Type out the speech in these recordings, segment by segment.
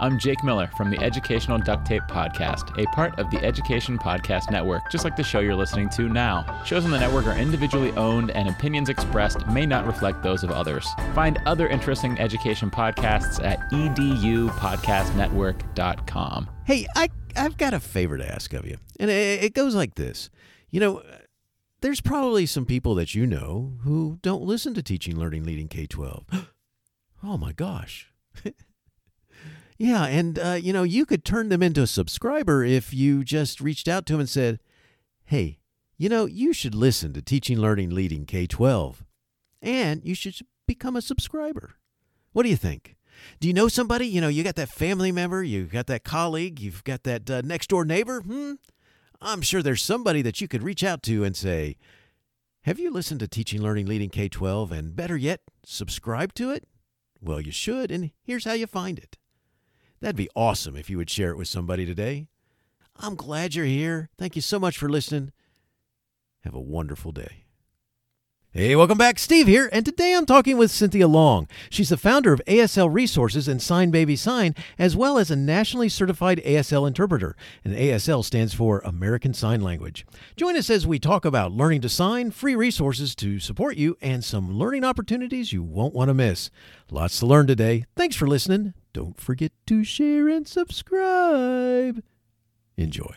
I'm Jake Miller from the Educational Duct Tape Podcast, a part of the Education Podcast Network, just like the show you're listening to now. Shows on the network are individually owned, and opinions expressed may not reflect those of others. Find other interesting education podcasts at edupodcastnetwork.com. Hey, I, I've got a favor to ask of you, and it, it goes like this. You know, there's probably some people that you know who don't listen to Teaching, Learning, Leading K 12. oh my gosh. Yeah, and uh, you know, you could turn them into a subscriber if you just reached out to them and said, "Hey, you know, you should listen to Teaching, Learning, Leading K-12, and you should become a subscriber." What do you think? Do you know somebody? You know, you got that family member, you got that colleague, you've got that uh, next door neighbor. Hmm. I'm sure there's somebody that you could reach out to and say, "Have you listened to Teaching, Learning, Leading K-12, and better yet, subscribe to it?" Well, you should, and here's how you find it. That'd be awesome if you would share it with somebody today. I'm glad you're here. Thank you so much for listening. Have a wonderful day. Hey, welcome back. Steve here, and today I'm talking with Cynthia Long. She's the founder of ASL Resources and Sign Baby Sign, as well as a nationally certified ASL interpreter. And ASL stands for American Sign Language. Join us as we talk about learning to sign, free resources to support you, and some learning opportunities you won't want to miss. Lots to learn today. Thanks for listening. Don't forget to share and subscribe. Enjoy.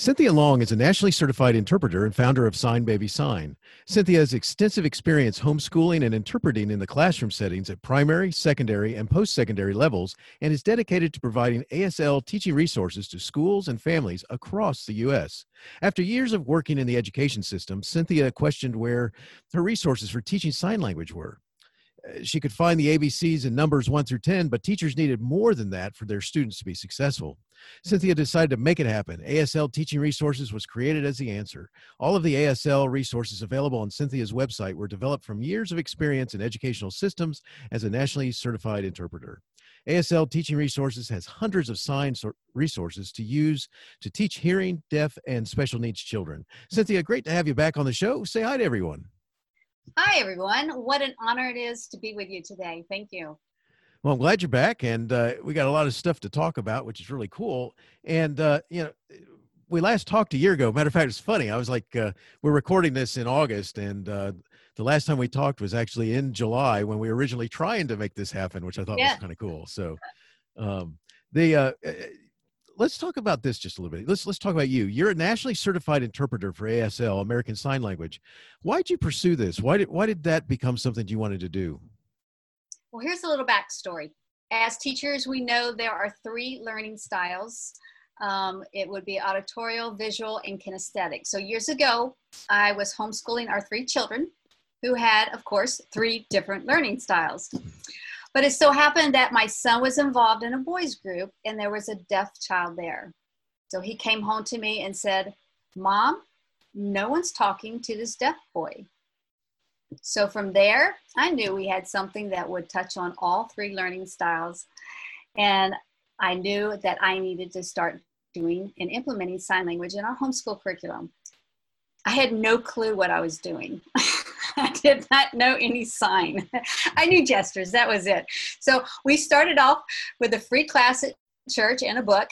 Cynthia Long is a nationally certified interpreter and founder of Sign Baby Sign. Cynthia has extensive experience homeschooling and interpreting in the classroom settings at primary, secondary, and post secondary levels and is dedicated to providing ASL teaching resources to schools and families across the U.S. After years of working in the education system, Cynthia questioned where her resources for teaching sign language were she could find the ABCs and numbers 1 through 10, but teachers needed more than that for their students to be successful. Cynthia mm-hmm. decided to make it happen. ASL Teaching Resources was created as the answer. All of the ASL resources available on Cynthia's website were developed from years of experience in educational systems as a nationally certified interpreter. ASL Teaching Resources has hundreds of sign resources to use to teach hearing, deaf, and special needs children. Cynthia, great to have you back on the show. Say hi to everyone. Hi, everyone. What an honor it is to be with you today. Thank you. Well, I'm glad you're back, and uh, we got a lot of stuff to talk about, which is really cool. And uh, you know, we last talked a year ago. Matter of fact, it's funny. I was like, uh, we're recording this in August, and uh, the last time we talked was actually in July when we were originally trying to make this happen, which I thought yeah. was kind of cool. So, um, the uh, let's talk about this just a little bit. Let's let's talk about you. You're a nationally certified interpreter for ASL, American Sign Language. Why did you pursue this? Why did why did that become something you wanted to do? Well, here's a little backstory. As teachers, we know there are three learning styles. Um, it would be auditorial, visual, and kinesthetic. So years ago, I was homeschooling our three children, who had, of course, three different learning styles. But it so happened that my son was involved in a boys group and there was a deaf child there. So he came home to me and said, Mom, no one's talking to this deaf boy. So from there, I knew we had something that would touch on all three learning styles. And I knew that I needed to start doing and implementing sign language in our homeschool curriculum. I had no clue what I was doing. I did not know any sign. I knew gestures, that was it. So we started off with a free class at church and a book.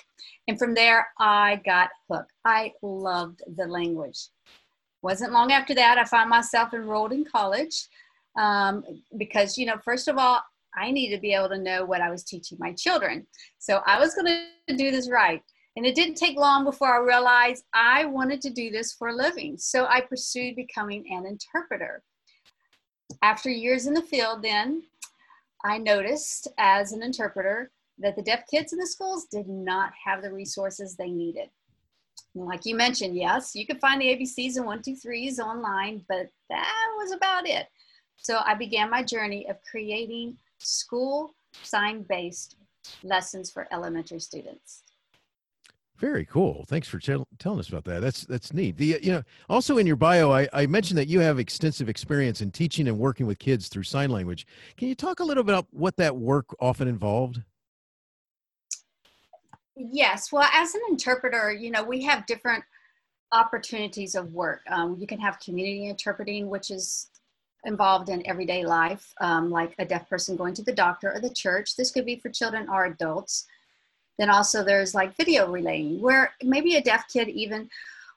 And from there, I got hooked. I loved the language. Wasn't long after that, I found myself enrolled in college um, because, you know, first of all, I needed to be able to know what I was teaching my children. So I was going to do this right. And it didn't take long before I realized I wanted to do this for a living. So I pursued becoming an interpreter. After years in the field, then I noticed as an interpreter that the deaf kids in the schools did not have the resources they needed. Like you mentioned, yes, you could find the ABCs and one, two, threes online, but that was about it. So I began my journey of creating school sign based lessons for elementary students. Very cool. Thanks for tell, telling us about that. That's that's neat. The you know also in your bio, I, I mentioned that you have extensive experience in teaching and working with kids through sign language. Can you talk a little bit about what that work often involved? Yes. Well, as an interpreter, you know we have different opportunities of work. Um, you can have community interpreting, which is involved in everyday life, um, like a deaf person going to the doctor or the church. This could be for children or adults. Then also there's like video relaying, where maybe a deaf kid even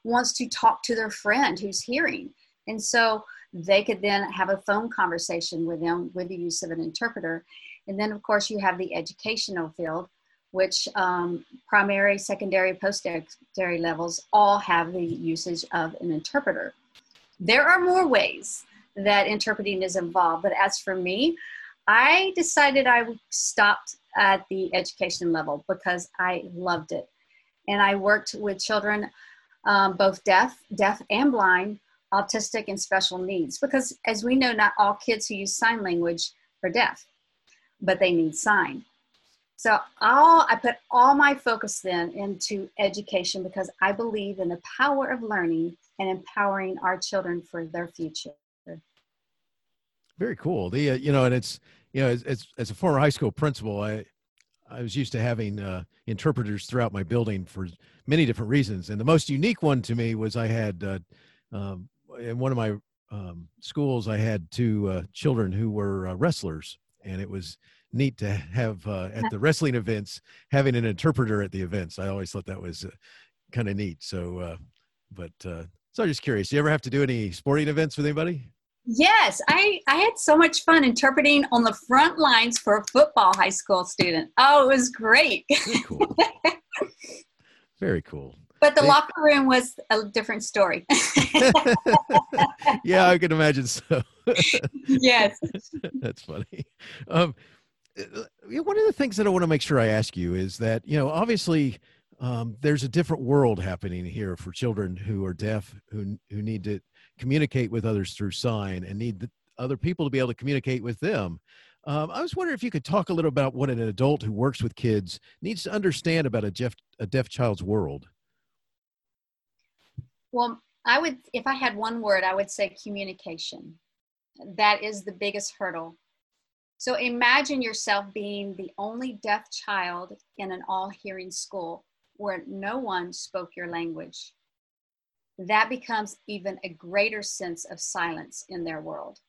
wants to talk to their friend who's hearing. And so they could then have a phone conversation with them with the use of an interpreter. And then, of course, you have the educational field, which um, primary, secondary, post-secondary levels all have the usage of an interpreter. There are more ways that interpreting is involved, but as for me, I decided I stopped at the education level because I loved it. And I worked with children, um, both deaf, deaf and blind, autistic and special needs. Because as we know, not all kids who use sign language are deaf, but they need sign. So all, I put all my focus then into education because I believe in the power of learning and empowering our children for their future. Very cool. The uh, you know, and it's you know, as, as, as a former high school principal, I I was used to having uh, interpreters throughout my building for many different reasons, and the most unique one to me was I had uh, um, in one of my um, schools I had two uh, children who were uh, wrestlers, and it was neat to have uh, at the wrestling events having an interpreter at the events. I always thought that was uh, kind of neat. So, but so I'm just curious. Do you ever have to do any sporting events with anybody? Yes, I, I had so much fun interpreting on the front lines for a football high school student. Oh, it was great. Very cool. Very cool. But the locker room was a different story. yeah, I can imagine so. yes. That's funny. Um, uh, one of the things that I want to make sure I ask you is that, you know, obviously um, there's a different world happening here for children who are deaf, who, who need to communicate with others through sign and need the, other people to be able to communicate with them. Um, I was wondering if you could talk a little about what an adult who works with kids needs to understand about a deaf, a deaf child's world. Well, I would, if I had one word, I would say communication. That is the biggest hurdle so imagine yourself being the only deaf child in an all hearing school where no one spoke your language. That becomes even a greater sense of silence in their world.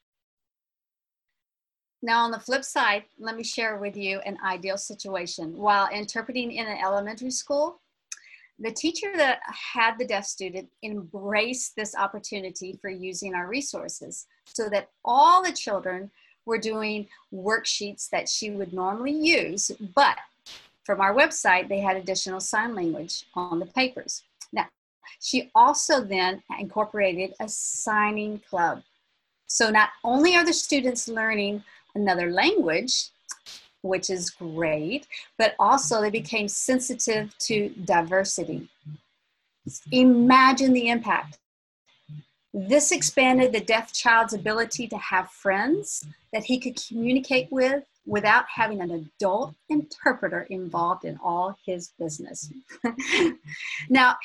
Now, on the flip side, let me share with you an ideal situation. While interpreting in an elementary school, the teacher that had the deaf student embraced this opportunity for using our resources so that all the children were doing worksheets that she would normally use, but from our website, they had additional sign language on the papers. She also then incorporated a signing club. So not only are the students learning another language, which is great, but also they became sensitive to diversity. Imagine the impact. This expanded the deaf child's ability to have friends that he could communicate with without having an adult interpreter involved in all his business. now,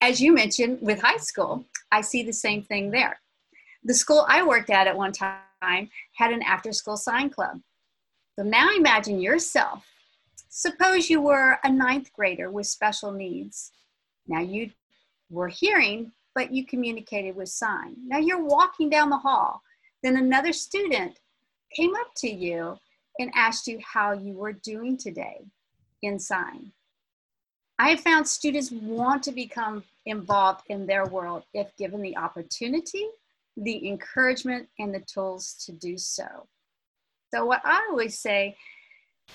as you mentioned with high school, I see the same thing there. The school I worked at at one time had an after school sign club. So now imagine yourself. Suppose you were a ninth grader with special needs. Now you were hearing, but you communicated with sign. Now you're walking down the hall. Then another student came up to you and asked you how you were doing today in sign. I have found students want to become involved in their world if given the opportunity, the encouragement, and the tools to do so. So, what I always say,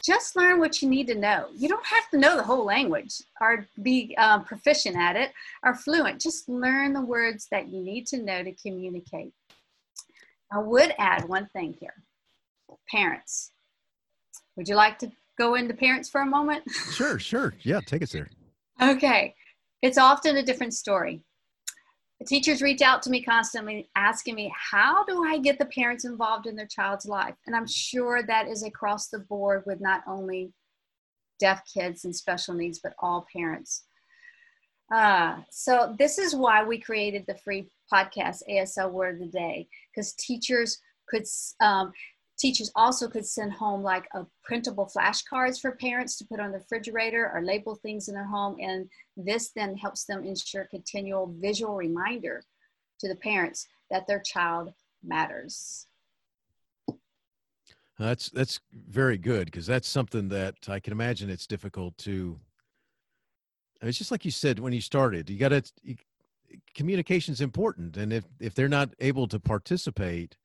just learn what you need to know. You don't have to know the whole language or be um, proficient at it or fluent. Just learn the words that you need to know to communicate. I would add one thing here parents. Would you like to go into parents for a moment? Sure, sure. Yeah, take us there. okay. It's often a different story. The teachers reach out to me constantly asking me, how do I get the parents involved in their child's life? And I'm sure that is across the board with not only deaf kids and special needs, but all parents. Uh, so this is why we created the free podcast ASL Word of the Day because teachers could um, teachers also could send home like a printable flashcards for parents to put on the refrigerator or label things in their home and this then helps them ensure continual visual reminder to the parents that their child matters. That's that's very good because that's something that i can imagine it's difficult to it's just like you said when you started you got to communication is important and if if they're not able to participate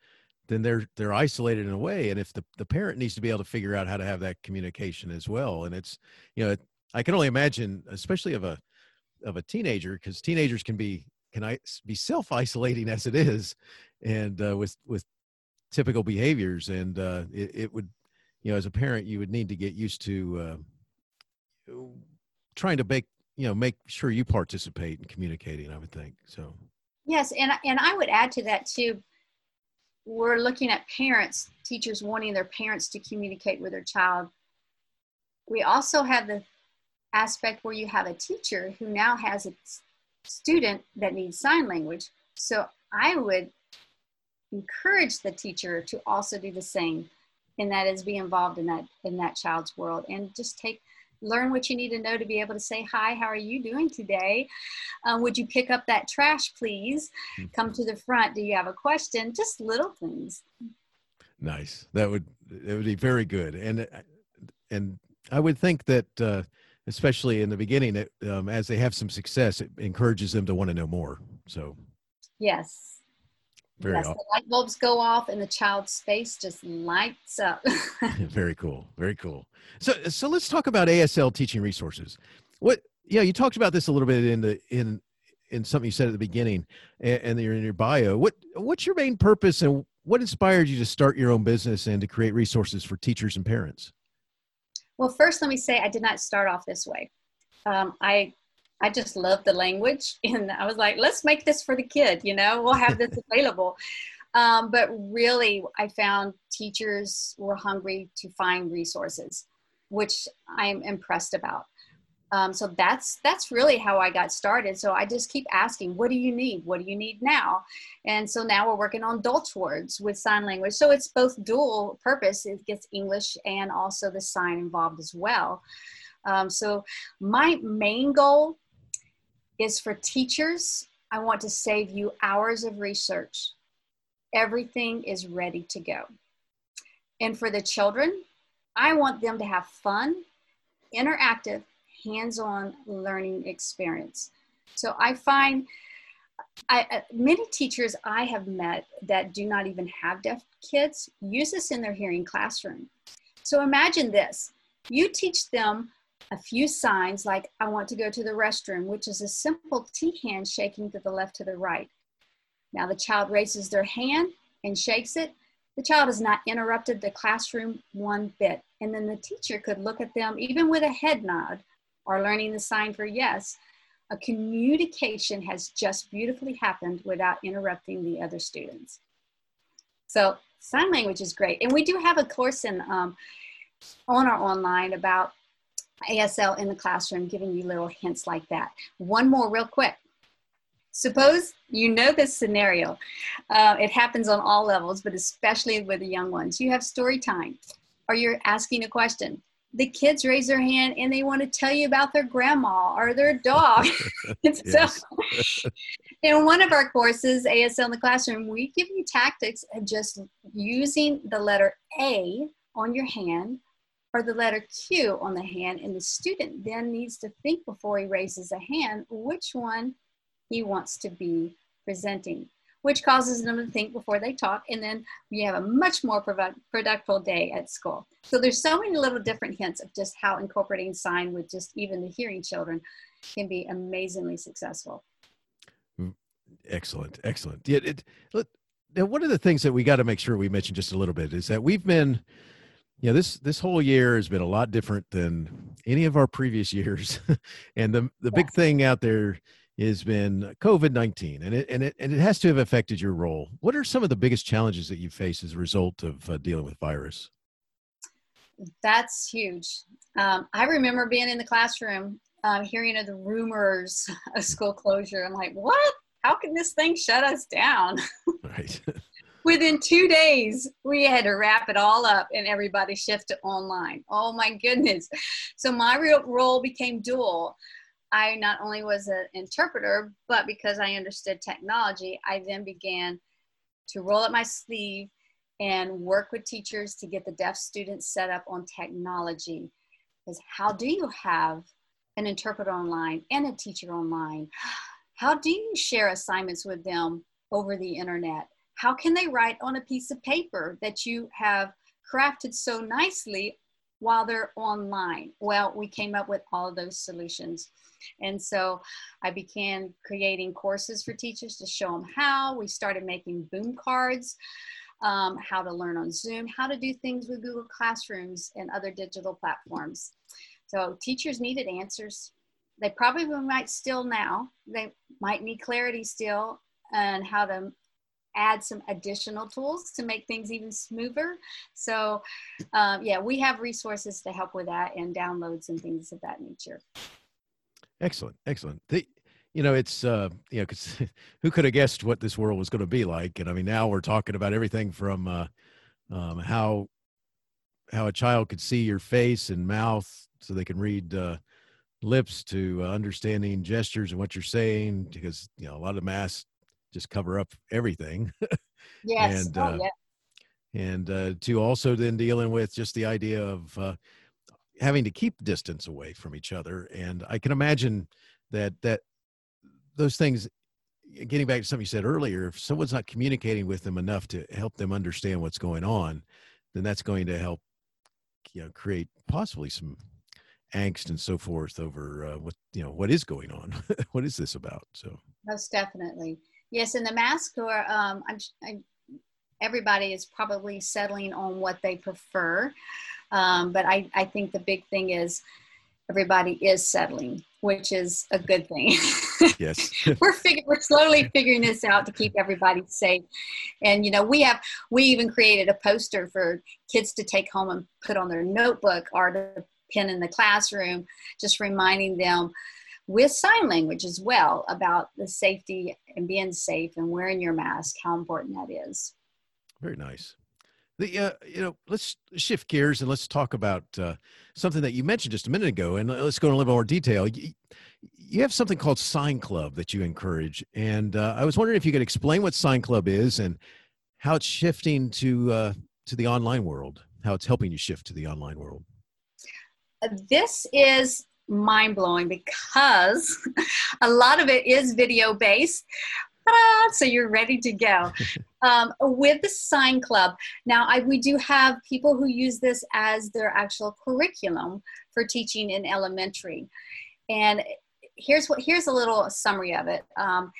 then they're they're isolated in a way and if the, the parent needs to be able to figure out how to have that communication as well and it's you know i can only imagine especially of a of a teenager because teenagers can be can i be self-isolating as it is and uh, with with typical behaviors and uh, it, it, would you know as a parent you would need to get used to uh, trying to make you know make sure you participate in communicating i would think so. Yes and and i would add to that too we're looking at parents teachers wanting their parents to communicate with their child. We also have the aspect where you have a teacher who now has a student that needs sign language. So i would encourage the teacher to also do the same and that is be involved in that in that child's world and just take learn what you need to know to be able to say hi how are you doing today? Um, would you pick up that trash please? Come to the front. Do you have a question? Just little things. Nice. That would it would be very good. And and i would think that uh, especially in the beginning it, um, as they have some success it encourages them to want to know more. So yes very yes, the light bulbs go off and the child's face just lights up. very cool. Very cool. So so let's talk about ASL teaching resources. What yeah, you talked about this a little bit in the in in something you said at the beginning and, and you're in your bio. What what's your main purpose and what inspired you to start your own business and to create resources for teachers and parents? Well, first let me say I did not start off this way. Um, I I just love the language. And I was like, let's make this for the kid, you know, we'll have this available. Um, but really, I found teachers were hungry to find resources, which I'm impressed about. Um, so that's that's really how I got started. So I just keep asking, what do you need? What do you need now? And so now we're working on Dolch words with sign language. So it's both dual purpose. It gets English and also the sign involved as well. Um, so my main goal is for teachers. I want to save you hours of research. Everything is ready to go. And for the children, I want them to have fun, interactive, hands on learning experience. So I find I, uh, many teachers I have met that do not even have deaf kids use this in their hearing classroom. So imagine this you teach them a few signs like I want to go to the restroom, which is a simple T hand shaking to the left to the right. Now the child raises their hand and shakes it. The child has not interrupted the classroom one bit. And then the teacher could look at them even with a head nod or learning the sign for yes. A communication has just beautifully happened without interrupting the other students. So sign language is great. And we do have a course in um, on our online about ASL in the classroom, giving you little hints like that. One more, real quick. Suppose you know this scenario. Uh, it happens on all levels, but especially with the young ones. You have story time, or you're asking a question. The kids raise their hand and they want to tell you about their grandma or their dog. so, in one of our courses, ASL in the classroom, we give you tactics of just using the letter A on your hand or the letter Q on the hand, and the student then needs to think before he raises a hand which one he wants to be presenting, which causes them to think before they talk, and then you have a much more productive day at school. So there's so many little different hints of just how incorporating sign with just even the hearing children can be amazingly successful. Mm, excellent, excellent. Yeah, it, now one of the things that we got to make sure we mention just a little bit is that we've been yeah this this whole year has been a lot different than any of our previous years and the the big thing out there has been covid-19 and it and it and it has to have affected your role what are some of the biggest challenges that you face as a result of uh, dealing with virus that's huge um, i remember being in the classroom um, hearing of the rumors of school closure. I'm like, what? How can this thing shut us down? Right. Within two days, we had to wrap it all up and everybody shifted online. Oh my goodness. So my real role became dual. I not only was an interpreter, but because I understood technology, I then began to roll up my sleeve and work with teachers to get the deaf students set up on technology. Because how do you have an interpreter online and a teacher online? How do you share assignments with them over the internet? How can they write on a piece of paper that you have crafted so nicely while they're online? Well, we came up with all those solutions. And so I began creating courses for teachers to show them how. We started making boom cards, um, how to learn on Zoom, how to do things with Google Classrooms and other digital platforms. So teachers needed answers. They probably might still now. They might need clarity still and how to add some additional tools to make things even smoother. So, um, yeah, we have resources to help with that and downloads and things of that nature. Excellent, excellent. The, you know, it's uh, you know, because who could have guessed what this world was going to be like? And I mean, now we're talking about everything from uh, um, how how a child could see your face and mouth so they can read uh, lips to uh, understanding gestures and what you're saying because you know a lot of masks just cover up everything Yes. and oh, uh, yeah. and uh, to also then dealing with just the idea of uh, having to keep distance away from each other and i can imagine that that those things getting back to something you said earlier if someone's not communicating with them enough to help them understand what's going on then that's going to help you know create possibly some angst and so forth over uh, what you know what is going on what is this about so Most definitely. Yes, and the mask or um, I'm, I'm, everybody is probably settling on what they prefer. Um, but I, I think the big thing is everybody is settling, which is a good thing. yes we're fig- we're slowly figuring this out to keep everybody safe. And you know, we have we even created a poster for kids to take home and put on their notebook or to pin in the classroom, just reminding them with sign language as well about the safety and being safe and wearing your mask, how important that is. Very nice. The uh, you know, let's shift gears and let's talk about uh, something that you mentioned just a minute ago, and let's go in a little more detail. You, you have something called Sign Club that you encourage, and uh, I was wondering if you could explain what Sign Club is and how it's shifting to uh, to the online world, how it's helping you shift to the online world. This is mind blowing because a lot of it is video based. Ta-da! So you're ready to go. Um, with the Sign Club, now I, we do have people who use this as their actual curriculum for teaching in elementary. And here's what here's a little summary of it. Um,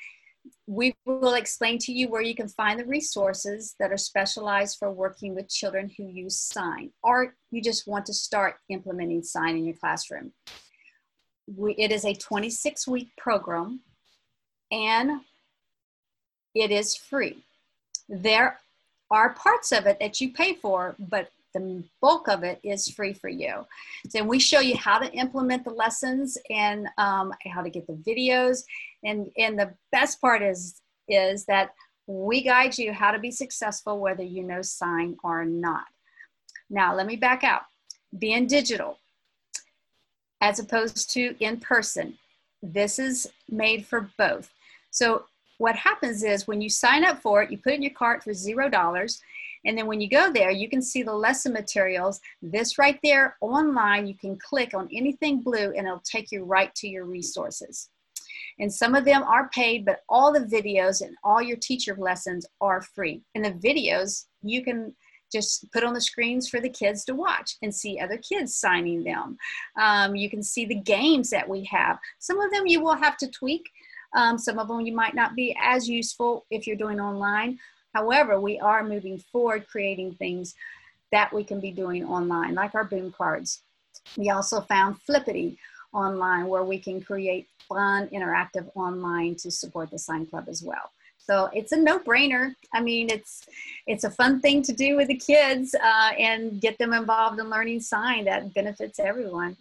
we will explain to you where you can find the resources that are specialized for working with children who use sign or you just want to start implementing sign in your classroom we, it is a 26 week program and it is free. There are parts of it that you pay for, but the bulk of it is free for you. Then we show you how to implement the lessons and um, how to get the videos. And, and the best part is, is that we guide you how to be successful whether you know sign or not. Now, let me back out. Being digital, as opposed to in person. This is made for both. So what happens is when you sign up for it, you put in your cart for zero dollars. And then when you go there, you can see the lesson materials. This right there online, you can click on anything blue and it'll take you right to your resources. And some of them are paid, but all the videos and all your teacher lessons are free. And the videos, you can just put on the screens for the kids to watch and see other kids signing them. Um, you can see the games that we have. Some of them you will have to tweak. Um, some of them you might not be as useful if you're doing online. However, we are moving forward creating things that we can be doing online, like our boom cards. We also found Flippity online where we can create fun, interactive online to support the Sign Club as well. So it's a no-brainer. I mean, it's it's a fun thing to do with the kids uh, and get them involved in learning sign that benefits everyone.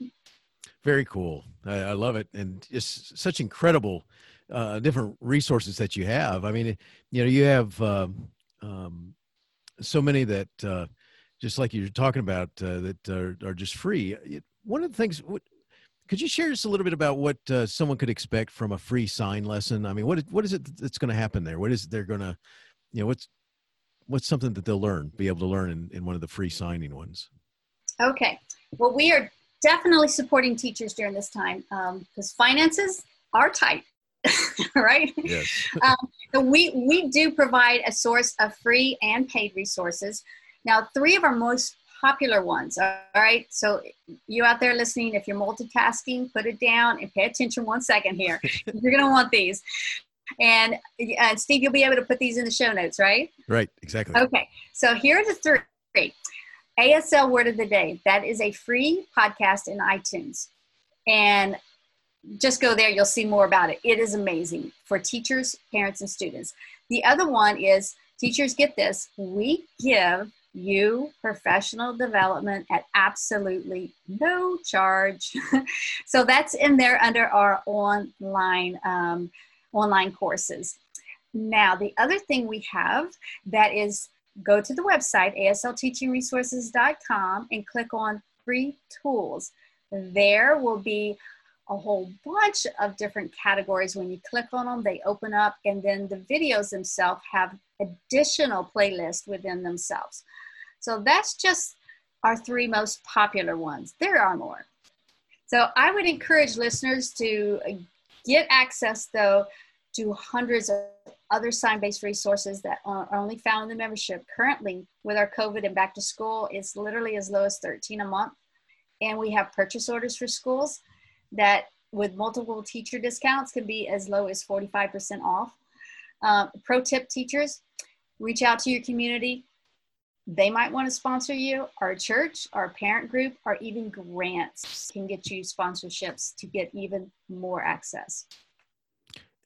Very cool. I, I love it, and just such incredible uh, different resources that you have. I mean, you know, you have um, um, so many that uh, just like you're talking about uh, that are, are just free. One of the things, could you share just a little bit about what uh, someone could expect from a free sign lesson? I mean, what what is it that's going to happen there? What is they're going to, you know, what's what's something that they'll learn, be able to learn in, in one of the free signing ones? Okay. Well, we are definitely supporting teachers during this time because um, finances are tight. right? Yes. um, so we we do provide a source of free and paid resources. Now, three of our most popular ones. All right. So you out there listening, if you're multitasking, put it down and pay attention one second here. you're gonna want these. And uh, Steve, you'll be able to put these in the show notes, right? Right. Exactly. Okay. So here are the three. ASL Word of the Day. That is a free podcast in iTunes. And just go there, you'll see more about it. It is amazing for teachers, parents, and students. The other one is teachers get this. We give you professional development at absolutely no charge. so that's in there under our online um, online courses. Now, the other thing we have that is go to the website aslteachingresources.com and click on free tools. There will be a whole bunch of different categories. When you click on them, they open up, and then the videos themselves have additional playlists within themselves. So that's just our three most popular ones. There are more. So I would encourage listeners to get access, though, to hundreds of other sign-based resources that are only found in the membership. Currently, with our COVID and back to school, it's literally as low as 13 a month. And we have purchase orders for schools that with multiple teacher discounts can be as low as 45% off. Um, pro tip teachers, reach out to your community. They might want to sponsor you. Our church, our parent group, or even grants can get you sponsorships to get even more access.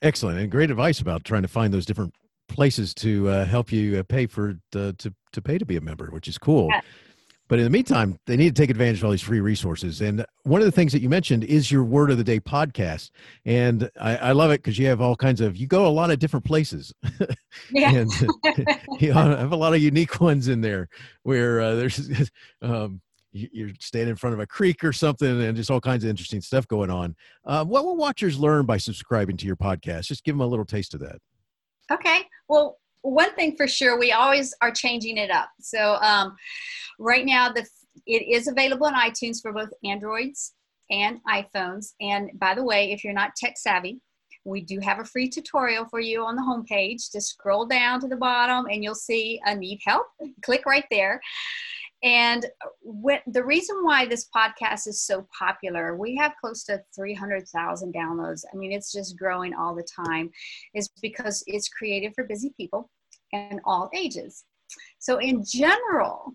Excellent and great advice about trying to find those different places to uh, help you uh, pay for uh, to to pay to be a member, which is cool. Yeah. But in the meantime, they need to take advantage of all these free resources. And one of the things that you mentioned is your Word of the Day podcast. And I, I love it because you have all kinds of, you go a lot of different places. Yeah. and you have a lot of unique ones in there where uh, there's, um, you're standing in front of a creek or something and just all kinds of interesting stuff going on. Uh, what will watchers learn by subscribing to your podcast? Just give them a little taste of that. Okay. Well, one thing for sure, we always are changing it up. So um, right now, the it is available on iTunes for both Androids and iPhones. And by the way, if you're not tech savvy, we do have a free tutorial for you on the homepage. Just scroll down to the bottom and you'll see a need help. Click right there. And the reason why this podcast is so popular, we have close to 300,000 downloads. I mean, it's just growing all the time, is because it's created for busy people and all ages. So, in general,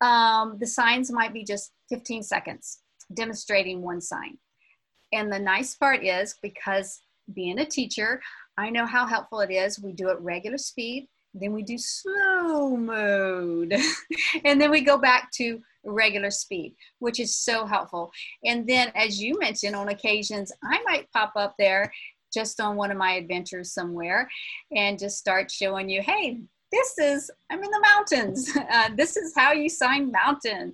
um, the signs might be just 15 seconds demonstrating one sign. And the nice part is because being a teacher, I know how helpful it is. We do it regular speed then we do slow mode. and then we go back to regular speed, which is so helpful. And then, as you mentioned, on occasions, I might pop up there just on one of my adventures somewhere and just start showing you, hey, this is, I'm in the mountains. Uh, this is how you sign mountain.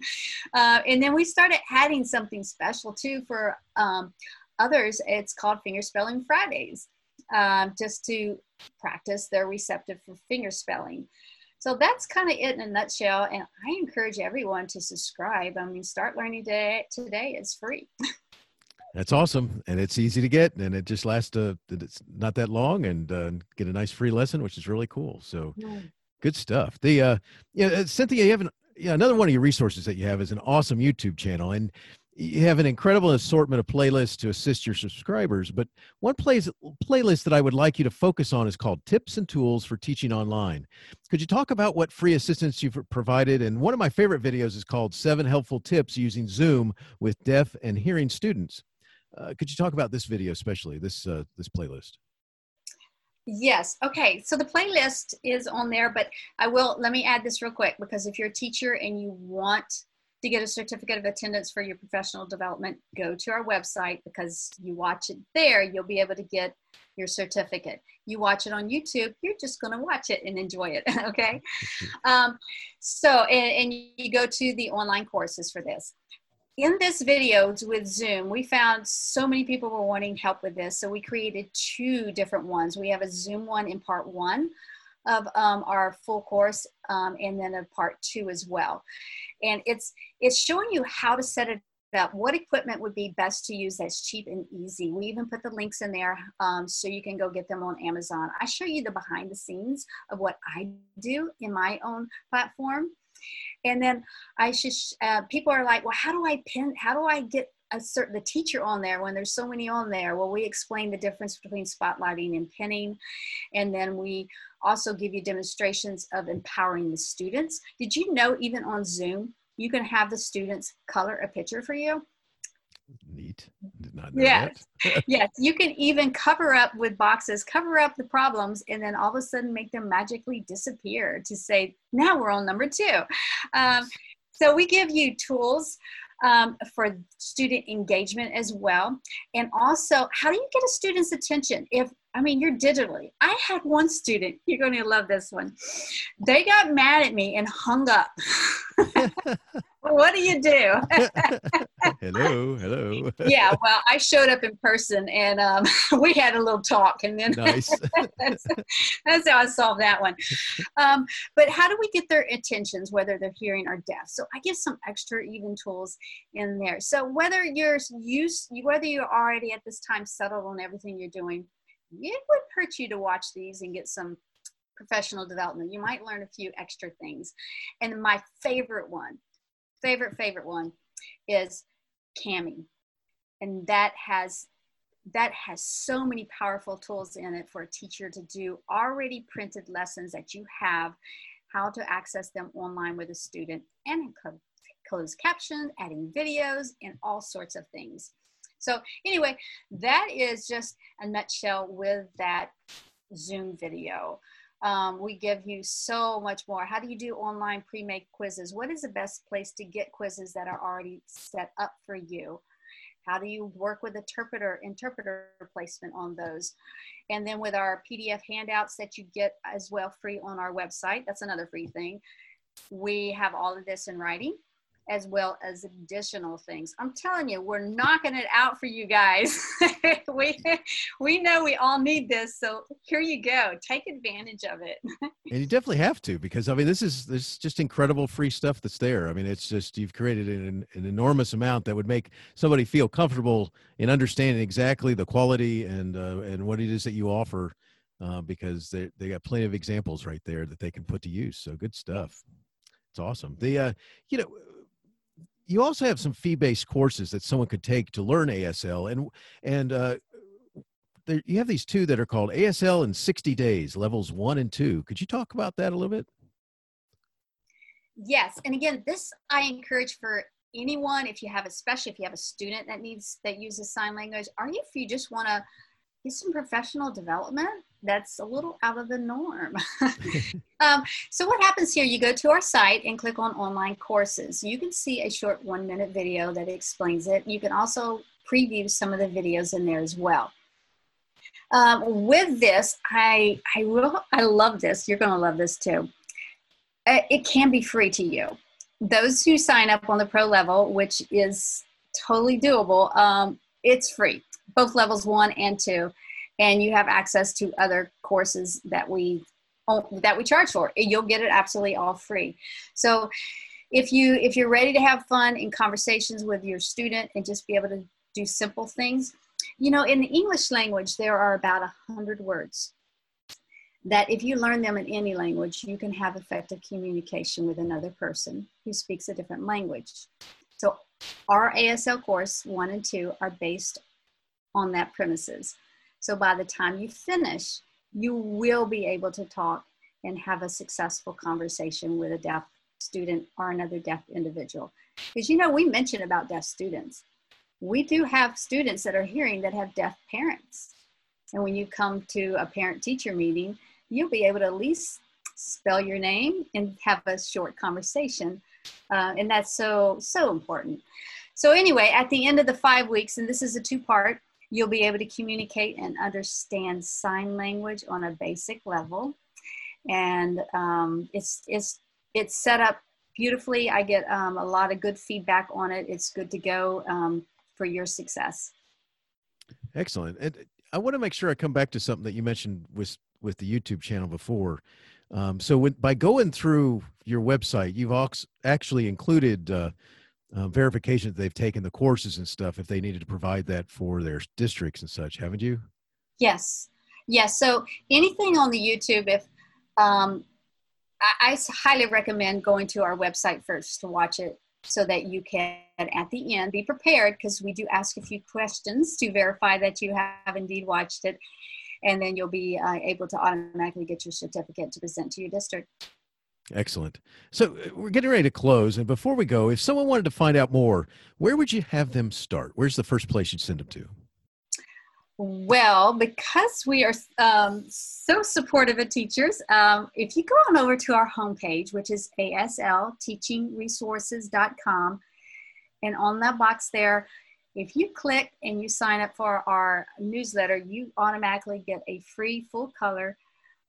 Uh, and then we started adding something special too for um, others. It's called Finger Spelling Fridays um, just to practice their receptive for finger spelling. So that's kind of it in a nutshell. And I encourage everyone to subscribe. I mean, start learning today. Today is free. That's awesome, and it's easy to get, and it just lasts. Uh, it's not that long, and uh, get a nice free lesson, which is really cool. So, good stuff. The uh, yeah, uh, Cynthia, you have an, yeah, another one of your resources that you have is an awesome YouTube channel, and you have an incredible assortment of playlists to assist your subscribers but one plays, playlist that i would like you to focus on is called tips and tools for teaching online could you talk about what free assistance you've provided and one of my favorite videos is called seven helpful tips using zoom with deaf and hearing students uh, could you talk about this video especially this uh, this playlist Yes. Okay. So the playlist is on there, but I will let me add this real quick because if you're a teacher and you want to get a certificate of attendance for your professional development, go to our website because you watch it there, you'll be able to get your certificate. You watch it on YouTube, you're just going to watch it and enjoy it. okay. Um, so, and, and you go to the online courses for this. In this video with Zoom, we found so many people were wanting help with this. So we created two different ones. We have a Zoom one in part one of um, our full course um, and then a part two as well. And it's, it's showing you how to set it up, what equipment would be best to use that's cheap and easy. We even put the links in there um, so you can go get them on Amazon. I show you the behind the scenes of what I do in my own platform. And then I should, uh, people are like, well, how do I pin, how do I get a certain the teacher on there when there's so many on there? Well we explain the difference between spotlighting and pinning. And then we also give you demonstrations of empowering the students. Did you know even on zoom you can have the students color a picture for you neat did not know yes yes you can even cover up with boxes cover up the problems and then all of a sudden make them magically disappear to say now we're on number two um, so we give you tools um, for student engagement as well. And also, how do you get a student's attention? If I mean, you're digitally. I had one student, you're going to love this one. They got mad at me and hung up. what do you do? hello, hello. yeah, well, I showed up in person and um, we had a little talk, and then nice. that's, that's, how I solved that one. Um, but how do we get their attentions, whether they're hearing or deaf? So I give some extra even tools in there. So whether you're used, whether you're already at this time settled on everything you're doing, it would hurt you to watch these and get some professional development. You might learn a few extra things. And my favorite one, favorite, favorite one is Kami. And that has that has so many powerful tools in it for a teacher to do already printed lessons that you have, how to access them online with a student and closed caption, adding videos, and all sorts of things. So anyway, that is just a nutshell with that Zoom video. Um, we give you so much more. How do you do online pre-made quizzes? What is the best place to get quizzes that are already set up for you? How do you work with interpreter interpreter placement on those? And then with our PDF handouts that you get as well free on our website, that's another free thing. We have all of this in writing as well as additional things. I'm telling you, we're knocking it out for you guys. we we know we all need this, so here you go. Take advantage of it. and you definitely have to because I mean this is this is just incredible free stuff that's there. I mean it's just you've created an, an enormous amount that would make somebody feel comfortable in understanding exactly the quality and uh, and what it is that you offer. Uh, because they they got plenty of examples right there that they can put to use. So good stuff. It's awesome. The uh, you know you also have some fee-based courses that someone could take to learn ASL, and and uh, there, you have these two that are called ASL in 60 days, levels one and two. Could you talk about that a little bit? Yes, and again, this I encourage for anyone if you have, especially if you have a student that needs that uses sign language, or if you just want to get some professional development that's a little out of the norm. um, so what happens here, you go to our site and click on online courses. You can see a short one minute video that explains it. You can also preview some of the videos in there as well. Um, with this, I, I, will, I love this. You're going to love this too. Uh, it can be free to you. Those who sign up on the pro level, which is totally doable, um, it's free, both levels one and two and you have access to other courses that we oh, that we charge for. You'll get it absolutely all free. So if you if you're ready to have fun in conversations with your student and just be able to do simple things you know in the english language there are about a hundred words that if you learn them in any language you can have effective communication with another person who speaks a different language. So our asl course one and two are based on that premises so by the time you finish, you will be able to talk and have a successful conversation with a deaf student or another deaf individual. Because you know, we mentioned about deaf students. We do have students that are hearing that have deaf parents. And when you come to a parent teacher meeting, you'll be able to at least spell your name and have a short conversation uh, and that's so so important. So anyway, at the end of the five weeks, and this is a two part, you'll be able to communicate and understand sign language on a basic level, and um, it's it's it's set up beautifully. I get um, a lot of good feedback on it. It's good to go um, for your success. Excellent. And I want to make sure I come back to something that you mentioned with with the YouTube channel before. Um, so when, by going through your website, you've actually included uh, uh, verification that they've taken the courses and stuff if they needed to provide that for their districts and such, haven't you? Yes. Yes. So anything on the YouTube, if um, I, I highly recommend going to our website first to watch it so that you can at the end be prepared because we do ask a few questions to verify that you have indeed watched it and then you'll be uh, able to automatically get your certificate to present to your district excellent. So uh, we're getting ready to close and before we go if someone wanted to find out more where would you have them start? Where's the first place you'd send them to? Well, because we are um, so supportive of teachers, um, if you go on over to our homepage, which is aslteachingresources.com, and on that box there, if you click and you sign up for our newsletter, you automatically get a free full color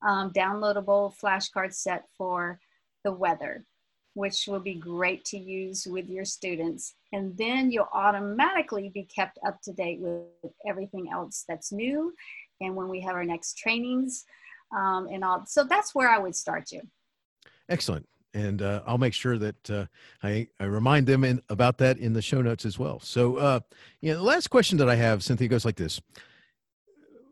um, downloadable flashcard set for the weather which will be great to use with your students. And then you'll automatically be kept up to date with everything else that's new and when we have our next trainings um, and all. So that's where I would start you. Excellent. And uh, I'll make sure that uh, I, I remind them in, about that in the show notes as well. So, uh, you know, the last question that I have, Cynthia, goes like this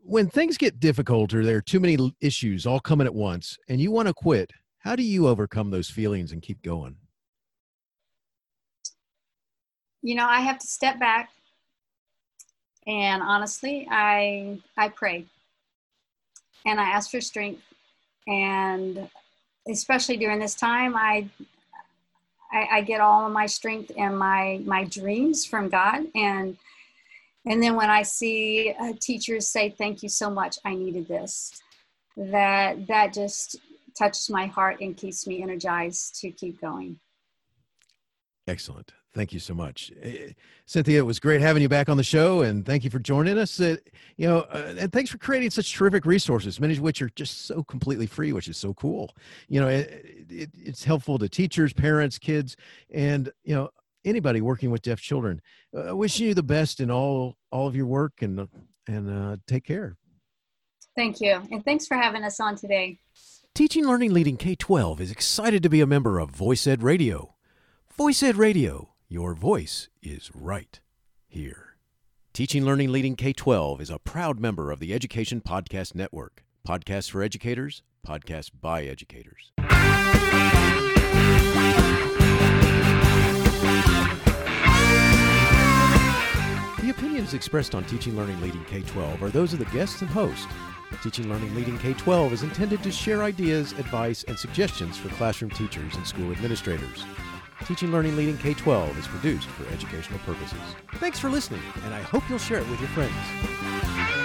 when things get difficult or there are too many issues all coming at once and you want to quit how do you overcome those feelings and keep going? You know, I have to step back and honestly, I I pray and I ask for strength. And especially during this time I I, I get all of my strength and my my dreams from God. And and then when I see teachers say thank you so much. I needed this that that just touches my heart and keeps me energized to keep going. Excellent. Thank you so much. Uh, Cynthia, it was great having you back on the show and thank you for joining us. Uh, you know, uh, and thanks for creating such terrific resources, many of which are just so completely free, which is so cool. You know, it, it, it's helpful to teachers, parents, kids, and, you know, anybody working with deaf children. Uh, wishing you the best in all, all of your work and, and uh, take care. Thank you. And thanks for having us on today. Teaching Learning Leading K 12 is excited to be a member of Voice Ed Radio. Voice Ed Radio, your voice is right here. Teaching Learning Leading K 12 is a proud member of the Education Podcast Network. Podcasts for educators, podcasts by educators. The opinions expressed on Teaching Learning Leading K 12 are those of the guests and host Teaching Learning Leading K 12 is intended to share ideas, advice, and suggestions for classroom teachers and school administrators. Teaching Learning Leading K 12 is produced for educational purposes. Thanks for listening, and I hope you'll share it with your friends.